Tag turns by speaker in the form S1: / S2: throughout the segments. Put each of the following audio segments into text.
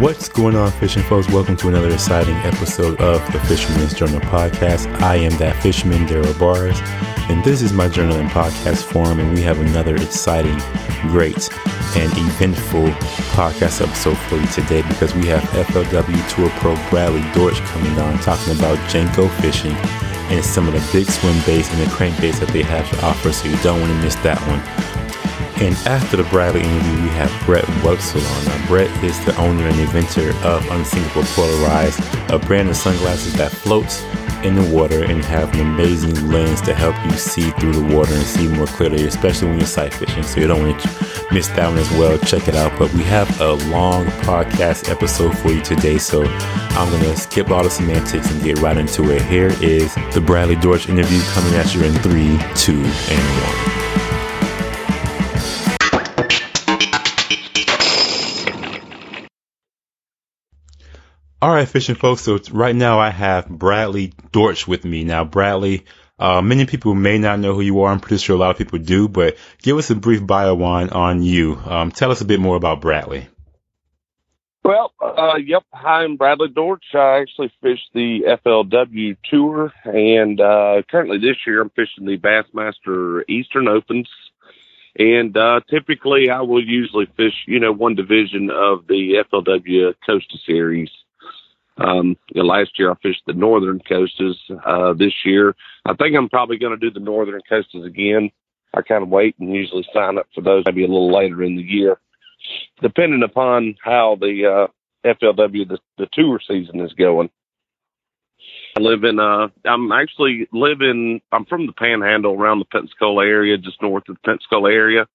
S1: What's going on, fishing folks? Welcome to another exciting episode of the Fisherman's Journal podcast. I am that fisherman, Daryl Bars, and this is my journal and podcast forum, and we have another exciting, great, and eventful podcast episode for you today because we have FLW Tour Pro Bradley Dortch coming on talking about Jenko fishing and some of the big swim baits and the crankbaits that they have to offer, so you don't want to miss that one. And after the Bradley interview, we have Brett Wetzel on. Now, Brett is the owner and inventor of Unsinkable Polarize, a brand of sunglasses that floats in the water and have an amazing lens to help you see through the water and see more clearly, especially when you're sight fishing. So you don't want to miss that one as well. Check it out. But we have a long podcast episode for you today, so I'm going to skip all the semantics and get right into it. Here is the Bradley Dortch interview coming at you in three, two, and one. All right, fishing folks. So right now I have Bradley Dortch with me. Now, Bradley, uh, many people may not know who you are. I'm pretty sure a lot of people do, but give us a brief bio on, on you. Um, tell us a bit more about Bradley.
S2: Well, uh, yep. Hi, I'm Bradley Dortch. I actually fish the FLW Tour, and uh, currently this year I'm fishing the Bassmaster Eastern Opens. And uh, typically, I will usually fish, you know, one division of the FLW Costa Series. Um, you know, last year I fished the northern Costas. Uh, this year, I think I'm probably going to do the northern Costas again. I kind of wait and usually sign up for those maybe a little later in the year, depending upon how the uh, FLW the, the tour season is going. I live in uh I'm actually living I'm from the panhandle around the Pensacola area, just north of the Pensacola area.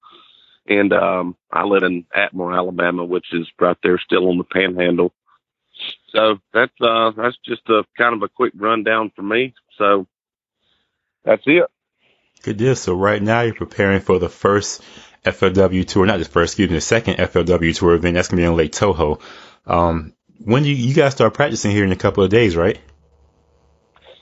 S2: And um I live in Atmore, Alabama, which is right there still on the panhandle. So that's uh that's just a kind of a quick rundown for me. So that's it.
S1: Good deal. So right now you're preparing for the first FLW tour, not the first, excuse me, the second FLW tour event. That's gonna be on Lake Toho. Um, when do you, you guys start practicing here in a couple of days, right?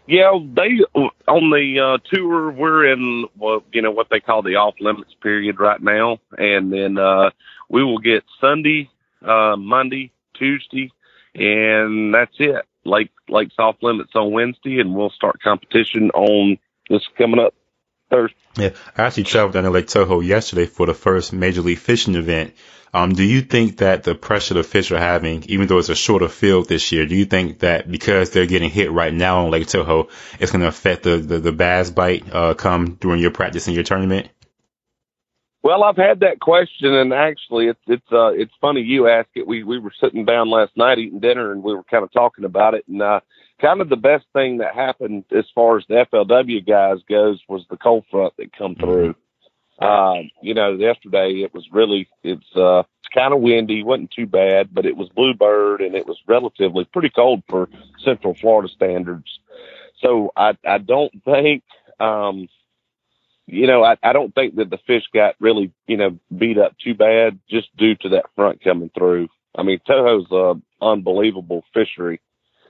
S2: Yeah, they on the uh, tour we're in well, you know what they call the off limits period right now, and then uh, we will get Sunday, uh, Monday, Tuesday, and that's it. Lake Lake's off limits on Wednesday, and we'll start competition on this coming up Thursday.
S1: Yeah, I actually traveled down to Lake Toho yesterday for the first Major League Fishing event. Um, do you think that the pressure the fish are having, even though it's a shorter field this year, do you think that because they're getting hit right now on Lake Toho, it's going to affect the, the, the bass bite uh, come during your practice and your tournament?
S2: Well, I've had that question, and actually, it's it's uh, it's funny you ask it. We we were sitting down last night eating dinner, and we were kind of talking about it, and uh, kind of the best thing that happened as far as the FLW guys goes was the cold front that come through. Um, you know, yesterday it was really it's uh it's kind of windy, wasn't too bad, but it was bluebird and it was relatively pretty cold for Central Florida standards. So I I don't think um you know, I, I don't think that the fish got really, you know, beat up too bad just due to that front coming through. I mean, Toho's a unbelievable fishery,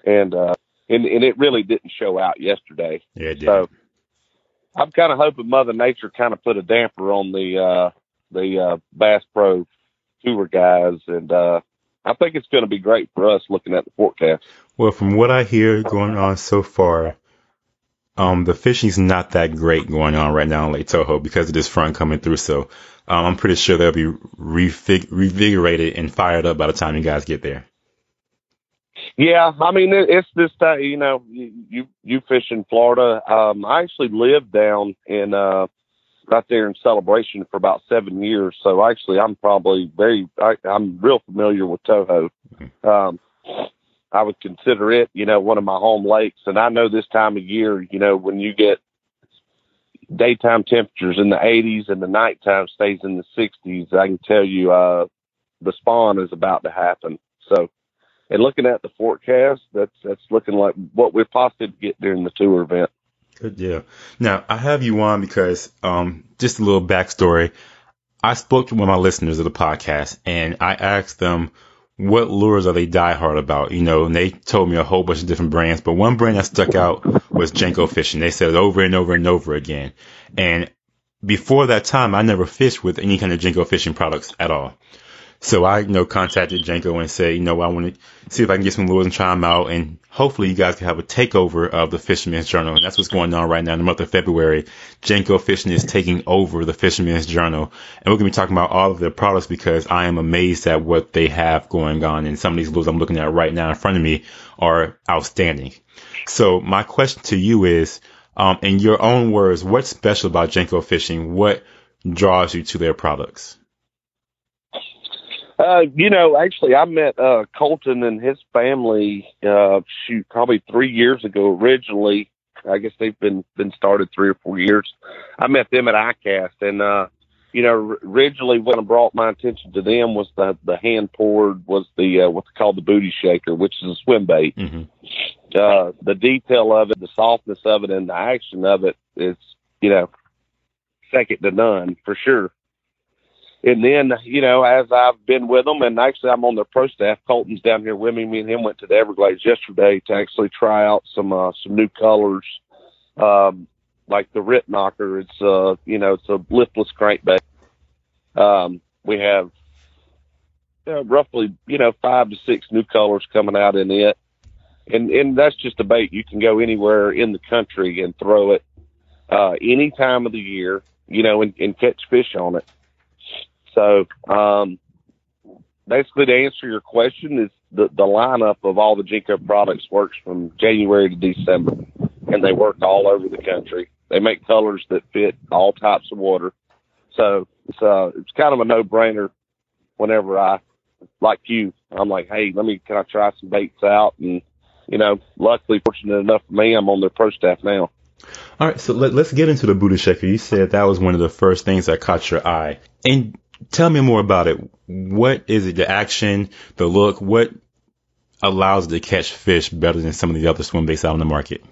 S2: and uh, and and it really didn't show out yesterday.
S1: Yeah, it did.
S2: So I'm kind of hoping Mother Nature kind of put a damper on the uh, the uh, Bass Pro Tour guys, and uh, I think it's going to be great for us looking at the forecast.
S1: Well, from what I hear going on so far, um, the fishing's not that great going on right now in Lake Toho because of this front coming through. So um, I'm pretty sure they'll be refig- revigorated and fired up by the time you guys get there.
S2: Yeah, I mean it's this time. You know, you, you fish in Florida. Um, I actually lived down in uh, right there in Celebration for about seven years. So actually, I'm probably very. I, I'm real familiar with Toho. Um, I would consider it, you know, one of my home lakes. And I know this time of year, you know, when you get daytime temperatures in the 80s and the nighttime stays in the 60s, I can tell you uh, the spawn is about to happen. So, and looking at the forecast, that's that's looking like what we're positive to get during the tour event.
S1: Good deal. Now I have you on because um, just a little backstory. I spoke to one of my listeners of the podcast, and I asked them what lures are they diehard about? You know, and they told me a whole bunch of different brands, but one brand that stuck out was Jenko Fishing. They said it over and over and over again. And before that time, I never fished with any kind of Jenko fishing products at all. So I, you know, contacted Jenko and said, you know, I want to see if I can get some lures and try them out. And hopefully you guys can have a takeover of the Fisherman's Journal. And that's what's going on right now in the month of February. Jenko Fishing is taking over the Fisherman's Journal. And we're going to be talking about all of their products because I am amazed at what they have going on. And some of these lures I'm looking at right now in front of me are outstanding. So my question to you is, um, in your own words, what's special about Jenko Fishing? What draws you to their products?
S2: Uh, you know, actually, I met uh, Colton and his family. Uh, shoot, probably three years ago. Originally, I guess they've been been started three or four years. I met them at ICAST, and uh, you know, originally what brought my attention to them was the the hand poured was the uh, what's called the booty shaker, which is a swim bait. Mm-hmm. Uh, the detail of it, the softness of it, and the action of it is, you know, second to none for sure. And then, you know, as I've been with them, and actually I'm on their pro staff. Colton's down here with me. Me and him went to the Everglades yesterday to actually try out some uh, some new colors, um, like the Rip Knocker. It's uh, you know, it's a lipless crankbait. Um, we have uh, roughly, you know, five to six new colors coming out in it, and and that's just a bait you can go anywhere in the country and throw it uh, any time of the year, you know, and, and catch fish on it. So, um, basically, to answer your question, is the, the lineup of all the Jenko products works from January to December, and they work all over the country. They make colors that fit all types of water. So it's uh, it's kind of a no brainer. Whenever I, like you, I'm like, hey, let me can I try some baits out? And you know, luckily, fortunate enough for me, I'm on their pro staff now.
S1: All right, so let, us get into the Booty Shaker. You said that was one of the first things that caught your eye. And tell me more about it. What is it? The action, the look. What allows it to catch fish better than some of the other swim baits out on the market?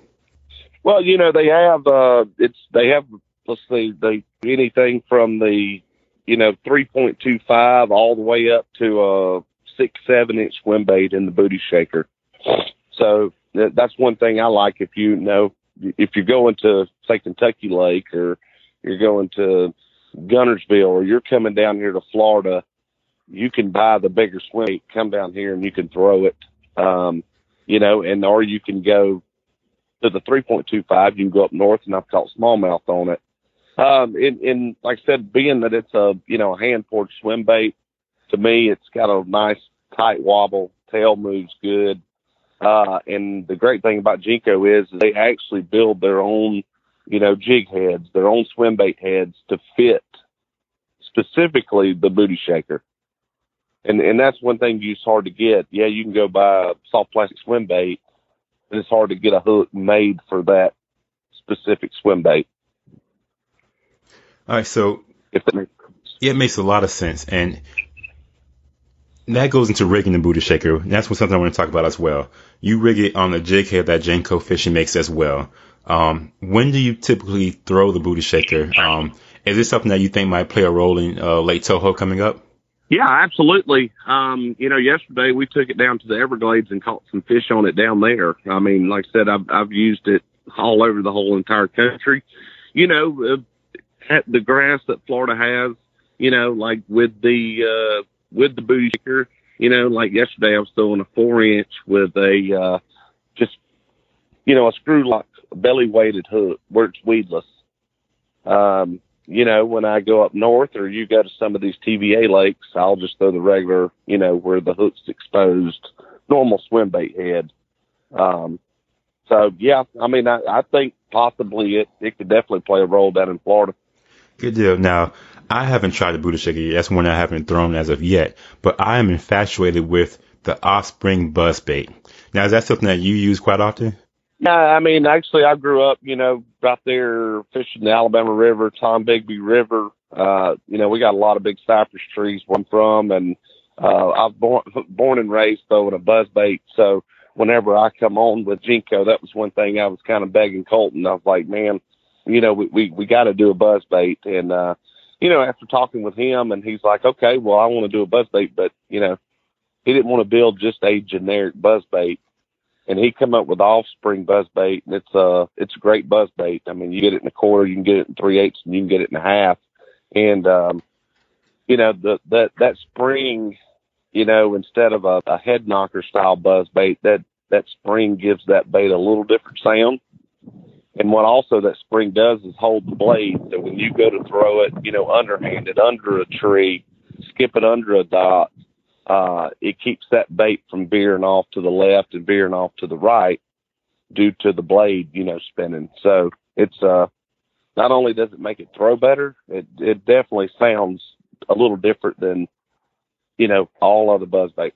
S2: Well, you know they have uh, it's they have let's see they anything from the you know 3.25 all the way up to a six seven inch swim bait in the booty shaker. So that's one thing I like. If you know if you're going to say Kentucky Lake or you're going to Guntersville or you're coming down here to Florida, you can buy the bigger swim, come down here and you can throw it. Um, you know, and or you can go to the 3.25. You can go up north, and I've caught smallmouth on it. Um, and, and like I said, being that it's a you know a hand poured swim bait, to me it's got a nice tight wobble. Tail moves good. Uh, and the great thing about Jenko is they actually build their own you know, jig heads, their own swim bait heads to fit specifically the booty shaker. And and that's one thing it's hard to get. Yeah, you can go buy a soft plastic swim bait, but it's hard to get a hook made for that specific swim bait.
S1: All right, so if that makes yeah, it makes a lot of sense, and that goes into rigging the booty shaker. That's what something I want to talk about as well. You rig it on the jig head that Jenko Fishing makes as well. Um, when do you typically throw the booty shaker? Um, is this something that you think might play a role in uh, Lake Toho coming up?
S2: Yeah, absolutely. Um, you know, yesterday we took it down to the Everglades and caught some fish on it down there. I mean, like I said, I've, I've used it all over the whole entire country. You know, uh, the grass that Florida has, you know, like with the, uh, with the booty shaker, you know, like yesterday I was throwing a four inch with a, uh, just, you know, a screw lock belly weighted hook where it's weedless. Um, you know, when I go up north or you go to some of these TVA lakes, I'll just throw the regular, you know, where the hook's exposed, normal swim bait head. Um, so yeah, I mean, I, I think possibly it, it could definitely play a role down in Florida.
S1: Good deal. Now, I haven't tried the booty shaker yet. That's one I haven't thrown as of yet, but I am infatuated with the Offspring buzz bait. Now, is that something that you use quite often?
S2: Yeah, I mean, actually, I grew up, you know, right there fishing the Alabama River, Tombigbee River. Uh, you know, we got a lot of big cypress trees where I'm from, and uh, I was born, born and raised throwing a buzz bait. So whenever I come on with Jenko, that was one thing I was kind of begging Colton. I was like, man, you know, we we, we got to do a buzz bait, and uh, you know, after talking with him, and he's like, okay, well, I want to do a buzz bait, but you know, he didn't want to build just a generic buzz bait and he come up with offspring buzz bait and it's a it's a great buzz bait. I mean you get it in a quarter, you can get it in three eighths and you can get it in a half. And um you know, the that that spring you know, instead of a, a head knocker style buzz bait, that that spring gives that bait a little different sound. And what also that spring does is hold the blade. So when you go to throw it, you know, underhanded under a tree, skip it under a dot, uh, it keeps that bait from veering off to the left and veering off to the right due to the blade, you know, spinning. So it's uh not only does it make it throw better, it it definitely sounds a little different than you know all other buzz baits.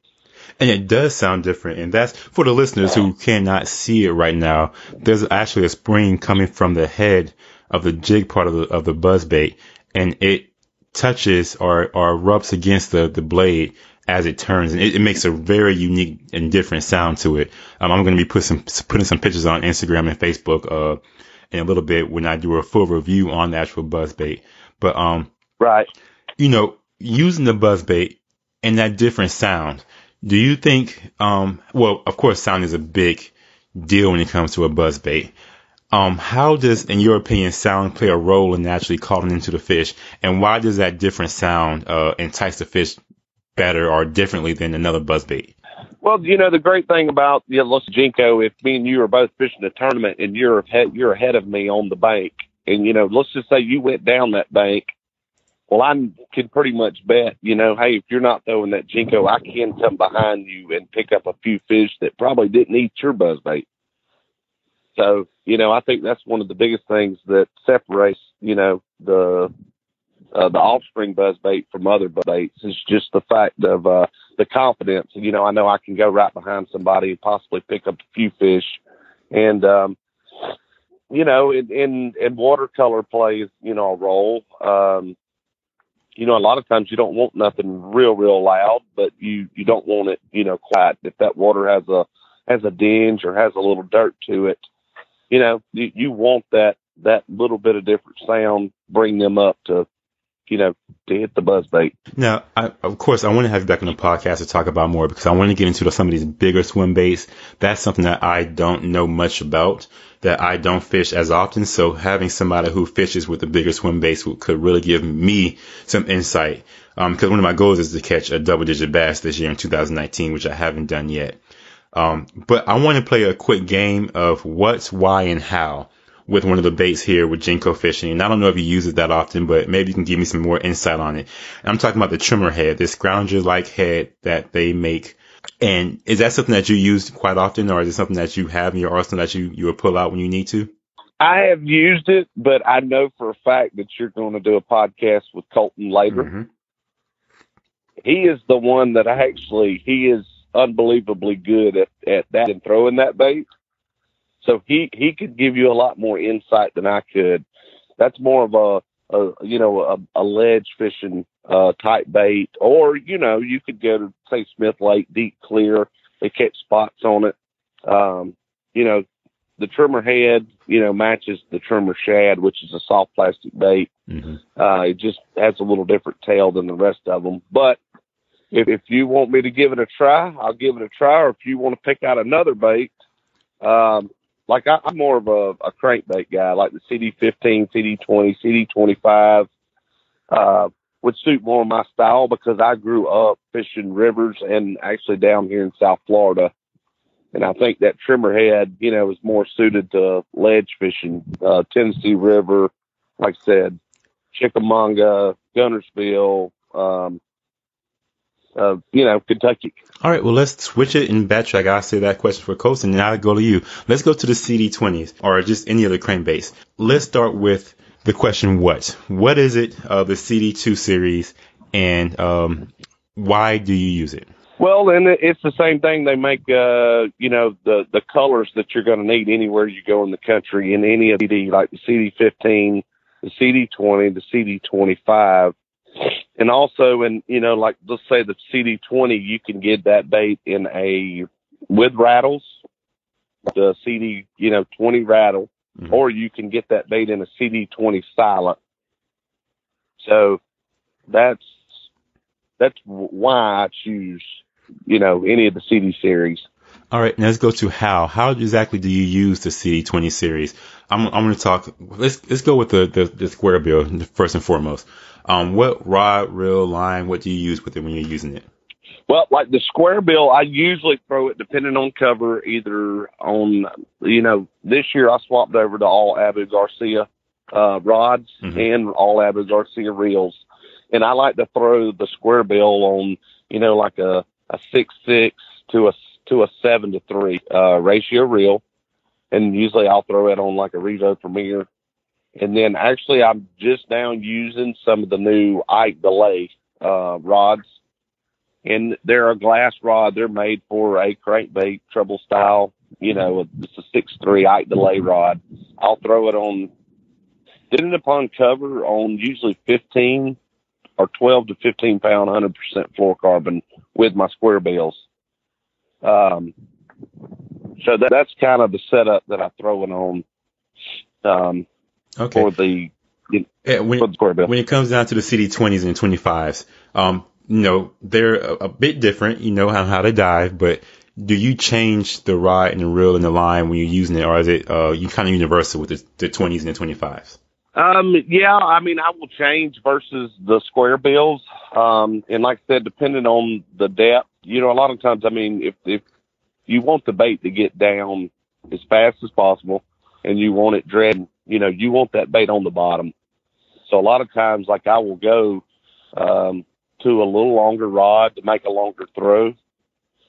S1: And it does sound different. And that's for the listeners who cannot see it right now. There's actually a spring coming from the head of the jig part of the, of the buzz bait and it touches or, or rubs against the, the blade as it turns, and it, it, makes a very unique and different sound to it. Um, I'm going to be putting some putting some pictures on Instagram and Facebook uh, in a little bit when I do a full review on the actual buzzbait. But um,
S2: right,
S1: you know, using the buzzbait and that different sound. Do you think? Um, well, of course, sound is a big deal when it comes to a buzzbait. Um, how does, in your opinion, sound play a role in actually calling into the fish, and why does that different sound uh, entice the fish better or differently than another buzzbait?
S2: Well, you know the great thing about the Los Jenko, if me and you are both fishing a tournament and you're ahead, you're ahead of me on the bank, and you know, let's just say you went down that bank. Well, I can pretty much bet, you know, hey, if you're not throwing that Jenko, I can come behind you and pick up a few fish that probably didn't eat your buzzbait. So, you know, I think that's one of the biggest things that separates, you know, the uh, the offspring buzz bait from other baits is just the fact of uh, the confidence. You know, I know I can go right behind somebody and possibly pick up a few fish, and um, you know, in, in in watercolor plays you know a role. Um, you know, a lot of times you don't want nothing real, real loud, but you you don't want it, you know, quiet. If that water has a has a dinge or has a little dirt to it, you know, you, you want that that little bit of different sound bring them up to you know, to hit the buzz bait.
S1: Now, I, of course, I want to have you back on the podcast to talk about more because I want to get into some of these bigger swim baits. That's something that I don't know much about, that I don't fish as often. So having somebody who fishes with the bigger swim baits could really give me some insight. Um, because one of my goals is to catch a double digit bass this year in 2019, which I haven't done yet. Um, but I want to play a quick game of what's, why, and how with one of the baits here with Jenko fishing. And I don't know if you use it that often, but maybe you can give me some more insight on it. And I'm talking about the trimmer head, this scrounger like head that they make. And is that something that you use quite often, or is it something that you have in your arsenal that you, you would pull out when you need to?
S2: I have used it, but I know for a fact that you're going to do a podcast with Colton later. Mm-hmm. He is the one that actually, he is unbelievably good at, at that and throwing that bait. So he he could give you a lot more insight than I could. That's more of a, a you know a, a ledge fishing uh, type bait, or you know you could go to say Smith Lake deep clear. They catch spots on it. Um, you know the trimmer head you know matches the trimmer shad, which is a soft plastic bait. Mm-hmm. Uh, it just has a little different tail than the rest of them, but if, if you want me to give it a try, I'll give it a try. Or if you want to pick out another bait, um, like I, am more of a, a crankbait guy, like the CD15, CD20, CD25, uh, would suit more of my style because I grew up fishing rivers and actually down here in South Florida. And I think that trimmer head, you know, is more suited to ledge fishing, uh, Tennessee River, like I said, Chickamauga, Guntersville, um, uh, you know, Kentucky.
S1: All right, well, let's switch it and backtrack. I'll say that question for Coast, and now I go to you. Let's go to the CD20s or just any other crane base. Let's start with the question what? What is it, uh, the CD2 series, and um, why do you use it?
S2: Well, and it's the same thing. They make, uh, you know, the the colors that you're going to need anywhere you go in the country in any of the CD, like the CD15, the CD20, the CD25 and also in you know like let's say the CD20 you can get that bait in a with rattles the CD you know 20 rattle mm-hmm. or you can get that bait in a CD20 silent so that's that's why I choose you know any of the CD series
S1: all right, now let's go to how. How exactly do you use the CD20 series? I'm, I'm going to talk. Let's let's go with the, the, the square bill first and foremost. Um, what rod, reel, line, what do you use with it when you're using it?
S2: Well, like the square bill, I usually throw it depending on cover, either on, you know, this year I swapped over to all Abu Garcia uh, rods mm-hmm. and all Abu Garcia reels. And I like to throw the square bill on, you know, like a, a six, six to a, to a seven to three, uh, ratio reel. And usually I'll throw it on like a Revo Premier. And then actually I'm just now using some of the new Ike delay, uh, rods and they're a glass rod. They're made for a crankbait treble style. You know, it's a six three Ike delay rod. I'll throw it on, depending upon cover, on usually fifteen or twelve to fifteen pound, hundred percent fluorocarbon with my square bills. Um, so that, that's kind of the setup that I throw it on. Um, okay. For the
S1: when, when it comes down to the CD20s and 25s, um, you know, they're a, a bit different. You know how, how they dive, but do you change the rod and the reel and the line when you're using it, or is it uh, you kind of universal with the, the 20s and the 25s?
S2: Um, yeah, I mean, I will change versus the square bills. Um, and like I said, depending on the depth, you know, a lot of times, I mean, if, if you want the bait to get down as fast as possible and you want it dreading, you know, you want that bait on the bottom. So a lot of times, like I will go, um, to a little longer rod to make a longer throw.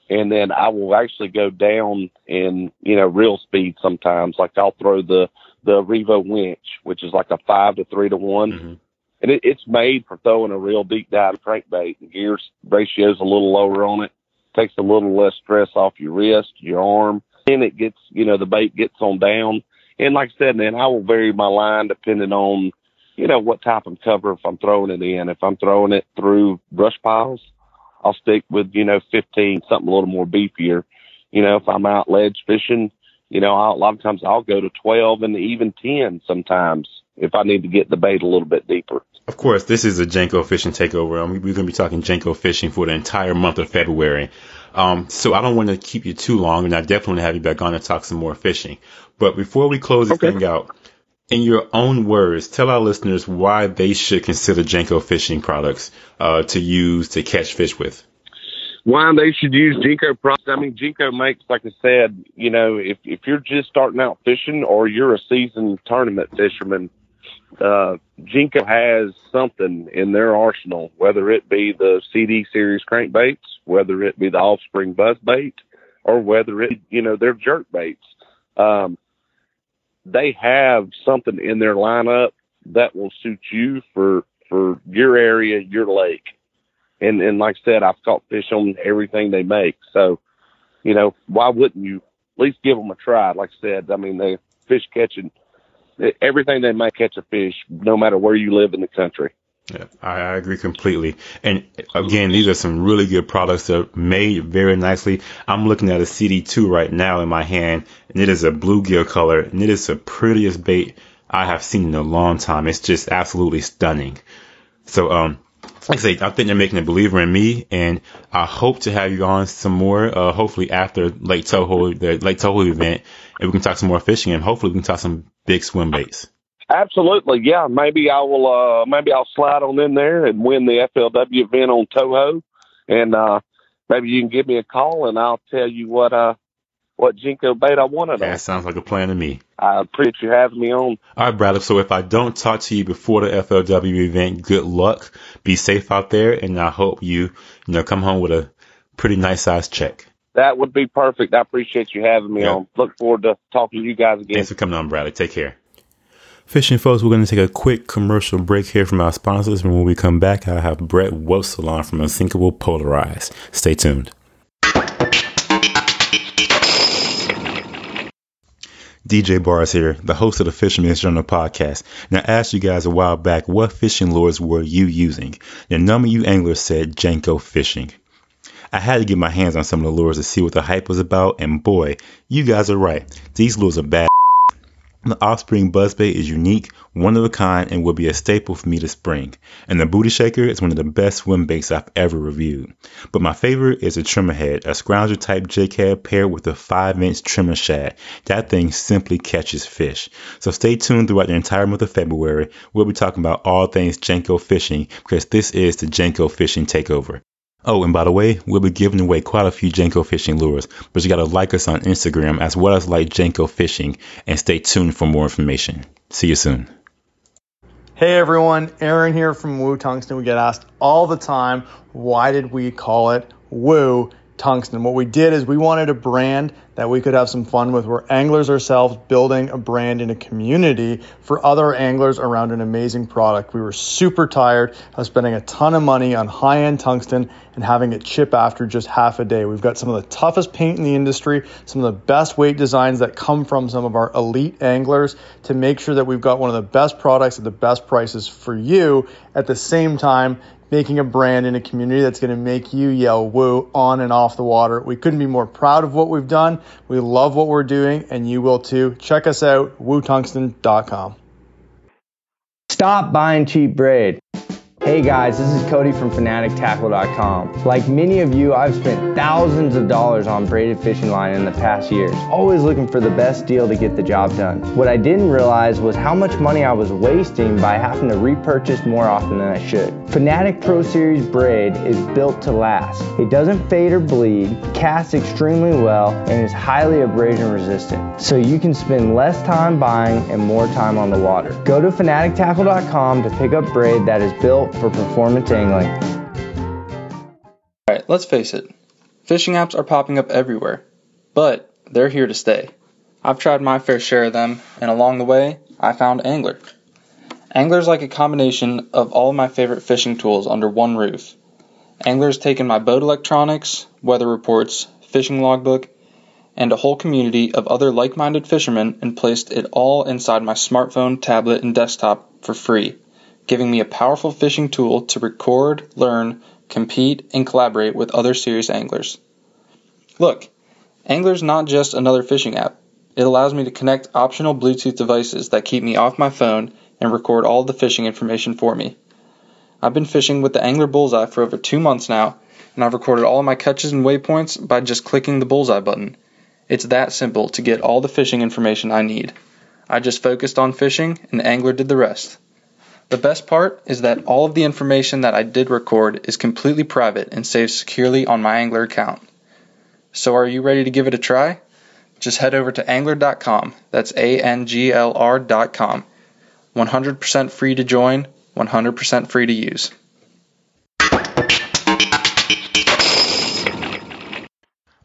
S2: And then I will actually go down in, you know, real speed sometimes. Like I'll throw the, the Revo winch, which is like a five to three to one. Mm-hmm. And it, it's made for throwing a real deep dive crankbait. The gear ratio's a little lower on it. Takes a little less stress off your wrist, your arm. And it gets, you know, the bait gets on down. And like I said, then I will vary my line depending on you know, what type of cover if I'm throwing it in. If I'm throwing it through brush piles, I'll stick with, you know, 15, something a little more beefier. You know, if I'm out ledge fishing, you know, I'll, a lot of times I'll go to 12 and even 10 sometimes if I need to get the bait a little bit deeper.
S1: Of course, this is a Jenko fishing takeover. Um, we're going to be talking Jenko fishing for the entire month of February. Um, so I don't want to keep you too long, and I definitely want to have you back on to talk some more fishing. But before we close this okay. thing out, in your own words, tell our listeners why they should consider Jenko fishing products uh, to use to catch fish with.
S2: Why they should use Jenko products? I mean, Jenko makes, like I said, you know, if if you're just starting out fishing or you're a seasoned tournament fisherman, uh, Jenko has something in their arsenal, whether it be the CD series crankbaits, whether it be the Offspring buzz bait, or whether it, you know, their jerk baits. Um, they have something in their lineup that will suit you for for your area, your lake. And and like I said, I've caught fish on everything they make. So, you know, why wouldn't you at least give them a try? Like I said, I mean, they fish catching everything they make catch a fish, no matter where you live in the country.
S1: Yeah, I, I agree completely. And again, these are some really good products that are made very nicely. I'm looking at a CD2 right now in my hand, and it is a bluegill color, and it is the prettiest bait I have seen in a long time. It's just absolutely stunning. So, um, like I say, I think they're making a believer in me, and I hope to have you on some more. Uh, hopefully after Lake Toho, the Lake Toho event, and we can talk some more fishing, and hopefully we can talk some big swim baits.
S2: Absolutely, yeah. Maybe I will. Uh, maybe I'll slide on in there and win the FLW event on Toho, and uh, maybe you can give me a call and I'll tell you what uh what Jenko bait I wanted.
S1: That sounds like a plan to me.
S2: I appreciate you having me on.
S1: All right, Bradley. So if I don't talk to you before the FLW event, good luck. Be safe out there, and I hope you you know come home with a pretty nice size check.
S2: That would be perfect. I appreciate you having me on. Look forward to talking to you guys again.
S1: Thanks for coming on, Bradley. Take care. Fishing folks, we're going to take a quick commercial break here from our sponsors. And when we come back, I have Brett Wetzel on from Unsinkable Polarized. Stay tuned. DJ Bars here, the host of the Fisherman's Journal podcast. Now, I asked you guys a while back, what fishing lures were you using? Now, none of you anglers said Jenko Fishing. I had to get my hands on some of the lures to see what the hype was about, and boy, you guys are right. These lures are bad. The Offspring Buzzbait is unique, one of a kind, and will be a staple for me this spring. And the Booty Shaker is one of the best swim baits I've ever reviewed. But my favorite is the trimmer head, a scrounger type jig head paired with a 5 inch trimmer shad. That thing simply catches fish. So stay tuned throughout the entire month of February. We'll be talking about all things Jenko fishing because this is the Jenko fishing takeover. Oh, and by the way, we'll be giving away quite a few Jenko fishing lures, but you got to like us on Instagram as well as like Jenko Fishing and stay tuned for more information. See you soon.
S3: Hey everyone, Aaron here from Woo Tungsten. We get asked all the time, why did we call it Woo? Tungsten. What we did is we wanted a brand that we could have some fun with. We're anglers ourselves building a brand in a community for other anglers around an amazing product. We were super tired of spending a ton of money on high end tungsten and having it chip after just half a day. We've got some of the toughest paint in the industry, some of the best weight designs that come from some of our elite anglers to make sure that we've got one of the best products at the best prices for you at the same time making a brand in a community that's going to make you yell woo on and off the water. We couldn't be more proud of what we've done. We love what we're doing, and you will too. Check us out, wootungsten.com.
S4: Stop buying cheap braid. Hey guys, this is Cody from FanaticTackle.com. Like many of you, I've spent thousands of dollars on braided fishing line in the past years, always looking for the best deal to get the job done. What I didn't realize was how much money I was wasting by having to repurchase more often than I should. Fanatic Pro Series braid is built to last. It doesn't fade or bleed, casts extremely well, and is highly abrasion resistant. So you can spend less time buying and more time on the water. Go to FanaticTackle.com to pick up braid that is built for performance angling.
S5: Alright, let's face it. Fishing apps are popping up everywhere, but they're here to stay. I've tried my fair share of them, and along the way, I found ANGLR. ANGLR is like a combination of all of my favorite fishing tools under one roof. ANGLR's taken my boat electronics, weather reports, fishing logbook, and a whole community of other like minded fishermen and placed it all inside my smartphone, tablet, and desktop for free giving me a powerful fishing tool to record, learn, compete, and collaborate with other serious anglers. Look, ANGLR's not just another fishing app. It allows me to connect optional Bluetooth devices that keep me off my phone and record all the fishing information for me. I've been fishing with the ANGLR Bullseye for over two months now, and I've recorded all my catches and waypoints by just clicking the Bullseye button. It's that simple to get all the fishing information I need. I just focused on fishing, and ANGLR did the rest. The best part is that all of the information that I did record is completely private and saved securely on my ANGLR account. So are you ready to give it a try? Just head over to anglr.com. That's A N G L R.com. 100% free to join, 100% free to use.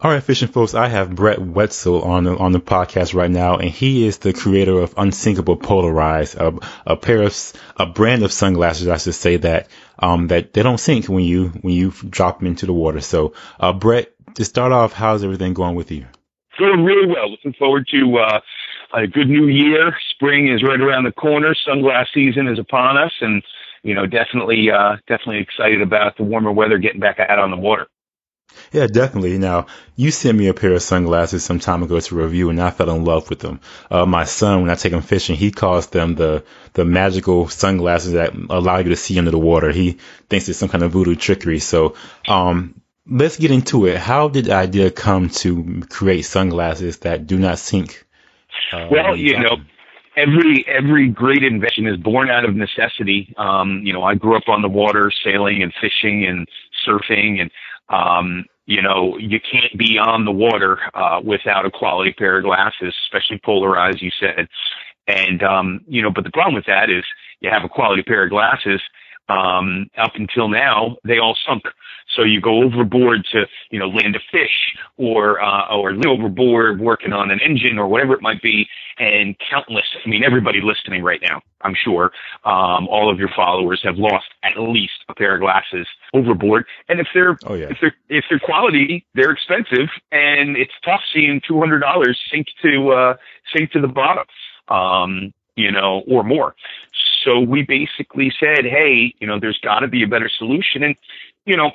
S1: All right, fishing folks, I have Brett Wetzel on the, on the podcast right now, and he is the creator of Unsinkable Polarized, a, a pair of a brand of sunglasses, I should say that um, that they don't sink when you when you drop them into the water. So, uh, Brett, to start off, how's everything going with you?
S6: Going really well. Looking forward to uh, a good new year. Spring is right around the corner. Sunglass season is upon us, and you know, definitely, uh, definitely excited about the warmer weather getting back out on the water.
S1: Yeah, definitely. Now, you sent me a pair of sunglasses some time ago to review, and I fell in love with them. Uh, my son, when I take him fishing, he calls them the the magical sunglasses that allow you to see under the water. He thinks it's some kind of voodoo trickery. So, um, let's get into it. How did the idea come to create sunglasses that do not sink?
S6: Uh, well, you know, every every great invention is born out of necessity. Um, you know, I grew up on the water, sailing and fishing and surfing, and um, you know, you can't be on the water uh, without a quality pair of glasses, especially polarized. You said, and um, you know, but the problem with that is you have a quality pair of glasses. Um, up until now, they all sunk. So you go overboard to, you know, land a fish or, uh, or overboard working on an engine or whatever it might be. And countless, I mean, everybody listening right now, I'm sure, um, all of your followers have lost at least a pair of glasses overboard. And if they're, oh, yeah. if they're, if they're quality, they're expensive and it's tough seeing $200 sink to, uh, sink to the bottom. Um, you know, or more. So we basically said, hey, you know, there's got to be a better solution. And, you know,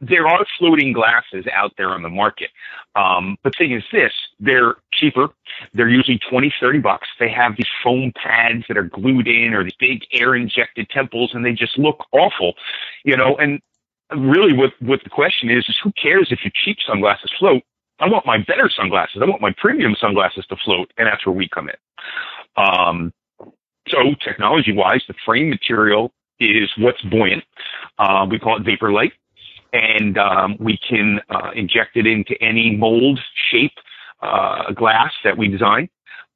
S6: there are floating glasses out there on the market. Um, but thing is this, they're cheaper. They're usually 20, 30 bucks. They have these foam pads that are glued in or these big air injected temples and they just look awful, you know, and really what, what the question is, is who cares if your cheap sunglasses float? I want my better sunglasses. I want my premium sunglasses to float. And that's where we come in. Um, so technology wise, the frame material is what's buoyant. Uh, we call it vapor light and um, we can uh, inject it into any mold, shape, uh, glass that we design.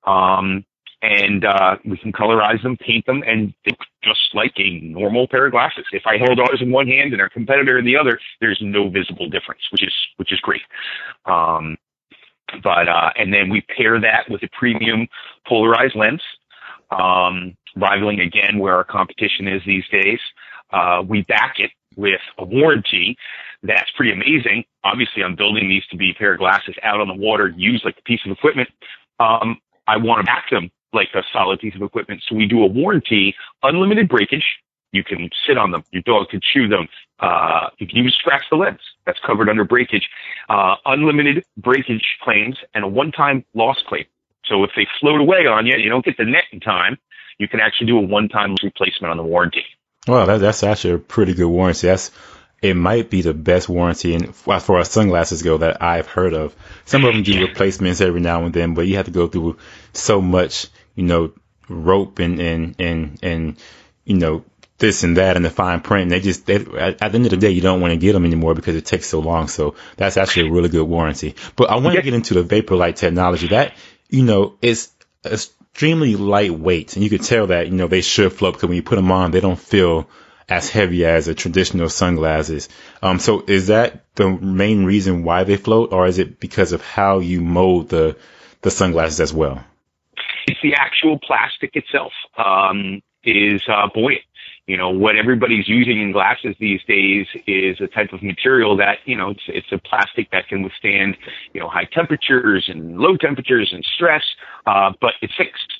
S6: Um, and uh, we can colorize them, paint them, and look just like a normal pair of glasses. If I held ours in one hand and our competitor in the other, there's no visible difference, which is which is great. Um, but uh, and then we pair that with a premium polarized lens, um, rivaling again where our competition is these days. Uh, we back it with a warranty that's pretty amazing. Obviously, I'm building these to be a pair of glasses out on the water, used like a piece of equipment. Um, I want to back them like a solid piece of equipment. So we do a warranty, unlimited breakage. You can sit on them. Your dog can chew them. Uh, you can even scratch the lens. That's covered under breakage. Uh, unlimited breakage claims and a one-time loss claim. So if they float away on you, and you don't get the net in time. You can actually do a one-time replacement on the warranty.
S1: Well, that, that's actually a pretty good warranty. That's it might be the best warranty in, as far as sunglasses go that I've heard of. Some of them do replacements every now and then, but you have to go through so much, you know, rope and and and and you know this and that and the fine print. And they just they, at, the end of the day, you don't want to get them anymore because it takes so long. So that's actually a really good warranty. But I want to get into the vapor light technology. That you know is extremely lightweight, and you can tell that you know they should float because when you put them on, they don't feel as heavy as a traditional sunglasses. Um, so is that the main reason why they float, or is it because of how you mold the the sunglasses as well?
S6: It's the actual plastic itself um, is uh, buoyant. You know what everybody's using in glasses these days is a type of material that you know it's it's a plastic that can withstand you know high temperatures and low temperatures and stress, uh, but it's fixed.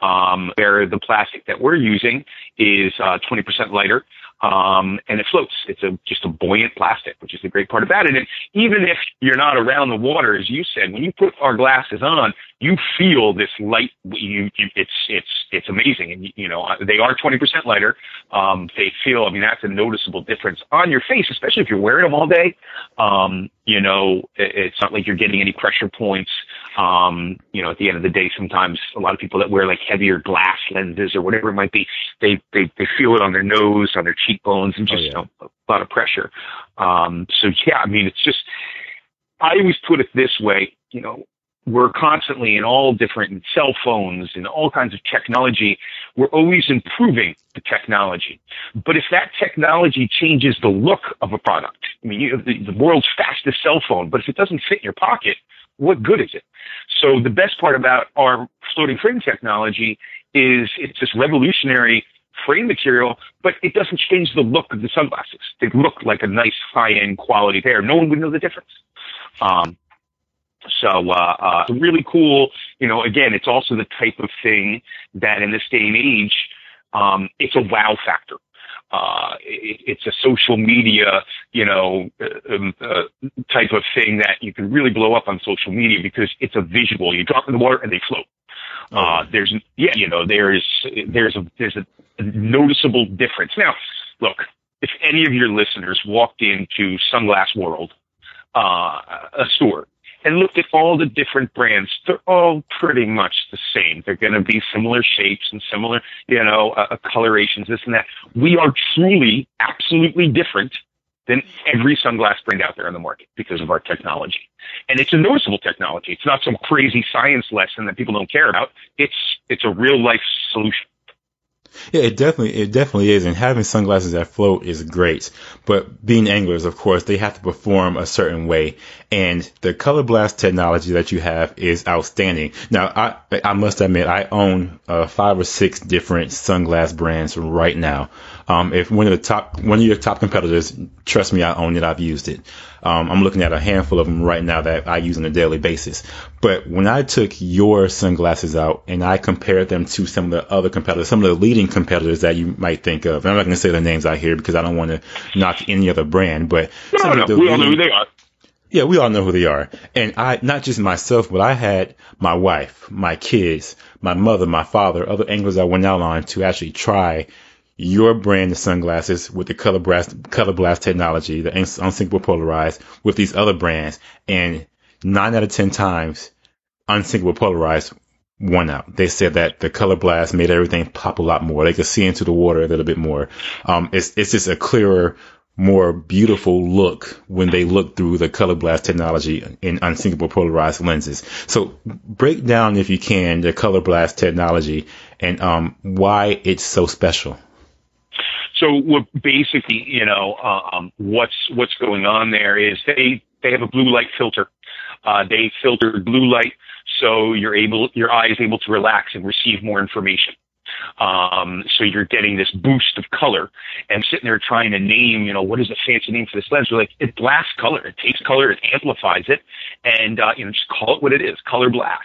S6: Um, where the plastic that we're using is uh, 20% lighter um, and it floats. It's a just a buoyant plastic, which is the great part about it. And even if you're not around the water, as you said, when you put our glasses on, you feel this light. You, you it's it's it's amazing, and you know they are 20% lighter. Um, they feel. I mean, that's a noticeable difference on your face, especially if you're wearing them all day. Um, you know, it's not like you're getting any pressure points. Um, you know, at the end of the day, sometimes a lot of people that wear like heavier glass lenses or whatever it might be, they they they feel it on their nose, on their cheekbones, and just oh, yeah. you know, a lot of pressure. Um, so yeah, I mean, it's just. I always put it this way, you know, we're constantly in all different cell phones and all kinds of technology. We're always improving the technology. But if that technology changes the look of a product, I mean, you have the, the world's fastest cell phone, but if it doesn't fit in your pocket, what good is it? So the best part about our floating frame technology is it's this revolutionary frame material, but it doesn't change the look of the sunglasses. They look like a nice high-end quality pair. No one would know the difference. Um, so uh, uh, really cool. You know, again, it's also the type of thing that in this day and age, um, it's a wow factor. Uh, it, it's a social media, you know, uh, um, uh, type of thing that you can really blow up on social media because it's a visual. You drop in the water and they float. Oh. Uh, there's, yeah, you know, there's, there's a, there's a noticeable difference. Now, look, if any of your listeners walked into Sunglass World, uh, a store and looked at all the different brands. They're all pretty much the same. They're going to be similar shapes and similar, you know, uh, uh, colorations, this and that. We are truly, absolutely different than every sunglass brand out there in the market because of our technology. And it's a noticeable technology. It's not some crazy science lesson that people don't care about. It's, it's a real life solution.
S1: Yeah, it definitely it definitely is, and having sunglasses that float is great. But being anglers, of course, they have to perform a certain way, and the color blast technology that you have is outstanding. Now, I I must admit, I own uh, five or six different sunglass brands right now. Um, if one of the top one of your top competitors, trust me, I own it. I've used it. Um, I'm looking at a handful of them right now that I use on a daily basis. But when I took your sunglasses out and I compared them to some of the other competitors, some of the leading competitors that you might think of, and I'm not going to say the names out here because I don't want to knock any other brand, but
S6: no, no, we leading, all know who they are.
S1: Yeah, we all know who they are. And I, not just myself, but I had my wife, my kids, my mother, my father, other anglers I went out on to actually try your brand of sunglasses with the color blast, color blast technology, the unsinkable polarized with these other brands. And nine out of 10 times, unsinkable polarized won out. They said that the color blast made everything pop a lot more. They could see into the water a little bit more. Um, it's, it's just a clearer more beautiful look when they look through the color blast technology in unsinkable polarized lenses. So break down, if you can, the color blast technology and um, why it's so special.
S6: So basically, you know, um, what's what's going on there is they they have a blue light filter. Uh, they filter blue light so you're able your eye is able to relax and receive more information. Um, so you're getting this boost of color and sitting there trying to name, you know, what is a fancy name for this lens? We're like, it blasts color. It takes color, it amplifies it, and, uh, you know, just call it what it is, color blast.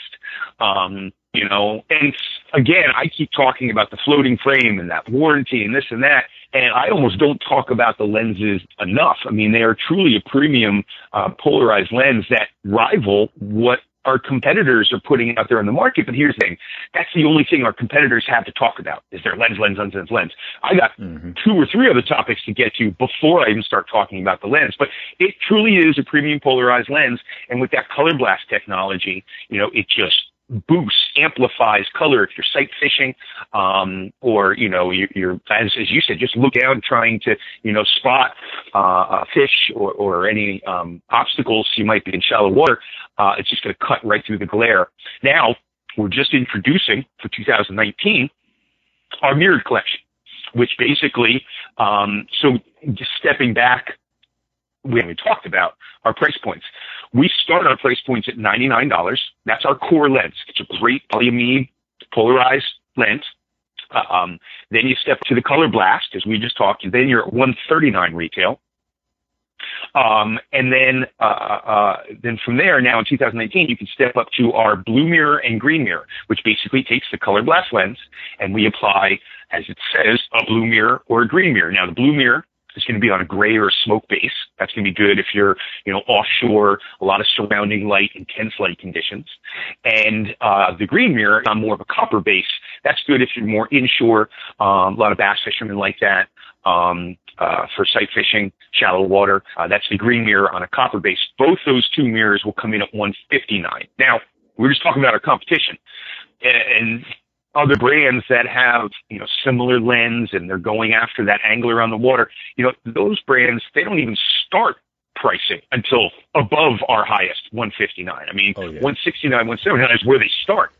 S6: Um, you know, and again, I keep talking about the floating frame and that warranty and this and that, and I almost don't talk about the lenses enough. I mean, they are truly a premium uh, polarized lens that rival what our competitors are putting out there in the market. But here's the thing. That's the only thing our competitors have to talk about is their lens, lens, lens, lens, lens. I got mm-hmm. two or three other topics to get to before I even start talking about the lens. But it truly is a premium polarized lens. And with that color blast technology, you know, it just boosts, amplifies color if you're sight fishing, um, or you know, you're, you're as, as you said, just look out trying to you know spot uh, a fish or, or any um, obstacles you might be in shallow water. Uh, it's just going to cut right through the glare. Now we're just introducing for 2019 our mirrored collection, which basically, um, so just stepping back we haven't talked about our price points. We start our price points at $99. That's our core lens. It's a great polyamide polarized lens. Uh, um, then you step to the color blast, as we just talked, and then you're at 139 retail. Um, and then, uh, uh, then from there, now in 2019, you can step up to our blue mirror and green mirror, which basically takes the color blast lens and we apply, as it says, a blue mirror or a green mirror. Now, the blue mirror is going to be on a gray or smoke base. That's going to be good if you're, you know, offshore, a lot of surrounding light, intense light conditions. And uh, the green mirror on more of a copper base. That's good if you're more inshore. Um, a lot of bass fishermen like that. Um, uh, for sight fishing, shallow water. Uh, that's the green mirror on a copper base. Both those two mirrors will come in at 159. Now, we're just talking about our competition. And other brands that have, you know, similar lens and they're going after that angler on the water, you know, those brands, they don't even start pricing until above our highest 159. I mean, oh, yeah. 169, 179 is where they start,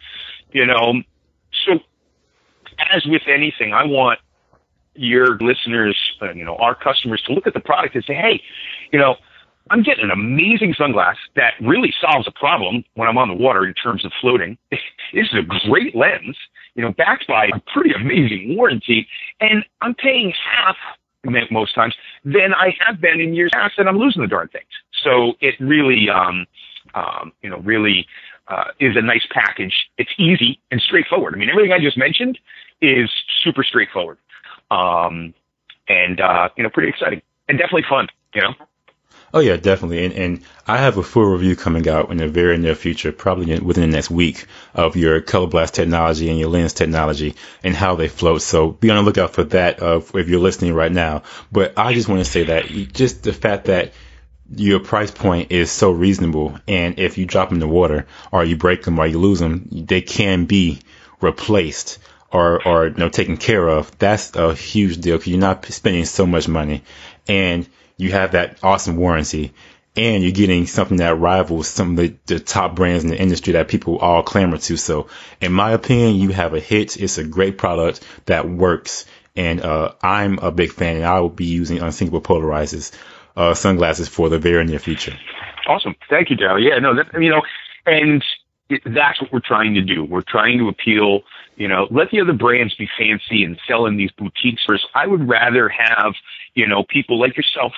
S6: you know. So as with anything, I want your listeners, uh, you know, our customers to look at the product and say, hey, you know, I'm getting an amazing sunglass that really solves a problem when I'm on the water in terms of floating. this is a great lens you know, backed by a pretty amazing warranty, and I'm paying half most times than I have been in years past, and I'm losing the darn things. So it really, um, um, you know, really uh, is a nice package. It's easy and straightforward. I mean, everything I just mentioned is super straightforward, um, and uh, you know, pretty exciting and definitely fun. You know.
S1: Oh yeah, definitely. And, and I have a full review coming out in the very near future, probably within the next week, of your color blast technology and your lens technology and how they float. So be on the lookout for that uh, if you're listening right now. But I just want to say that just the fact that your price point is so reasonable, and if you drop them in the water or you break them or you lose them, they can be replaced or or you know taken care of. That's a huge deal because you're not spending so much money and you have that awesome warranty and you're getting something that rivals some of the, the, top brands in the industry that people all clamor to. So, in my opinion, you have a hit. It's a great product that works, and uh, I'm a big fan, and I will be using Unsinkable polarizers, uh, sunglasses for the very near future.
S6: Awesome, thank you, Joe. Yeah, no, that, you know, and that's what we're trying to do. We're trying to appeal. You know, let the other brands be fancy and sell in these boutiques. First, I would rather have you know, people like yourself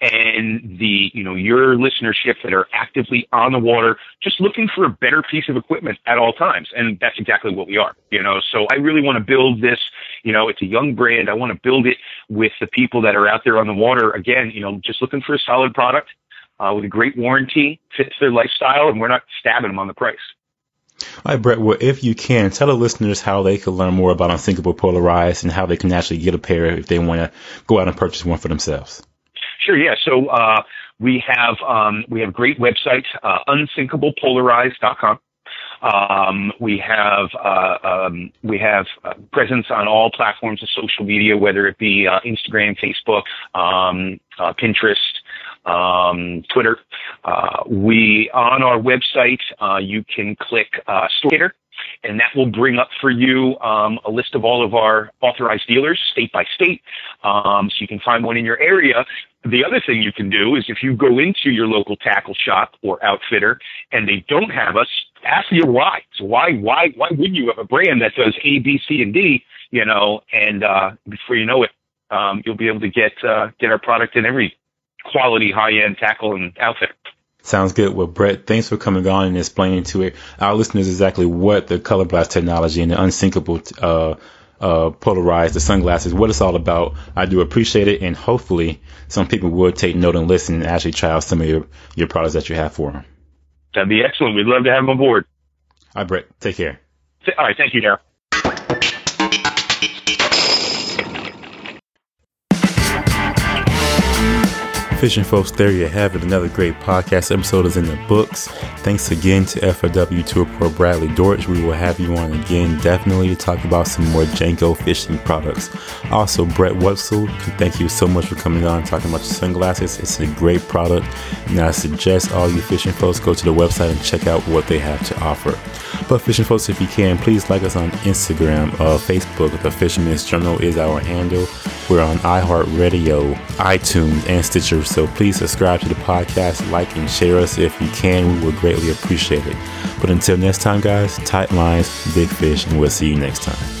S6: and the, you know, your listenership that are actively on the water, just looking for a better piece of equipment at all times. And that's exactly what we are, you know. So I really want to build this, you know, it's a young brand. I want to build it with the people that are out there on the water. Again, you know, just looking for a solid product uh, with a great warranty, fits their lifestyle, and we're not stabbing them on the price.
S1: All right, Brett. Well, if you can, tell the listeners how they can learn more about Unsinkable Polarized and how they can actually get a pair if they want to go out and purchase one for themselves.
S6: Sure. Yeah. So uh, we have um, we have a great website, uh, unsinkablepolarized.com. Um, we have uh, um, we have presence on all platforms of social media, whether it be uh, Instagram, Facebook, um, uh, Pinterest, um, Twitter. Uh, we on our website, uh, you can click uh, Store and that will bring up for you um, a list of all of our authorized dealers, state by state, um, so you can find one in your area. The other thing you can do is if you go into your local tackle shop or outfitter and they don't have us, ask your why. So why why why would you have a brand that does A, B, C, and D? You know, and uh, before you know it, um, you'll be able to get uh, get our product in every quality high end tackle and outfit.
S1: Sounds good. Well, Brett, thanks for coming on and explaining to our listeners exactly what the color blast technology and the unsinkable uh, uh, polarized the sunglasses, what it's all about. I do appreciate it, and hopefully some people will take note and listen and actually try out some of your, your products that you have for them.
S6: That'd be excellent. We'd love to have them on board.
S1: All right, Brett. Take care.
S6: All right. Thank you, Daryl.
S1: Fishing folks, there you have it. Another great podcast episode is in the books. Thanks again to FLW Tour Pro Bradley Dortch. We will have you on again, definitely to talk about some more Jenko fishing products. Also, Brett Wetzel, thank you so much for coming on talking about your sunglasses. It's a great product, and I suggest all you fishing folks go to the website and check out what they have to offer. But fishing folks, if you can, please like us on Instagram, uh, Facebook. The Fisherman's Journal is our handle. We're on iHeartRadio, iTunes, and Stitcher. So please subscribe to the podcast, like and share us if you can. We would greatly appreciate it. But until next time, guys, tight lines, big fish, and we'll see you next time.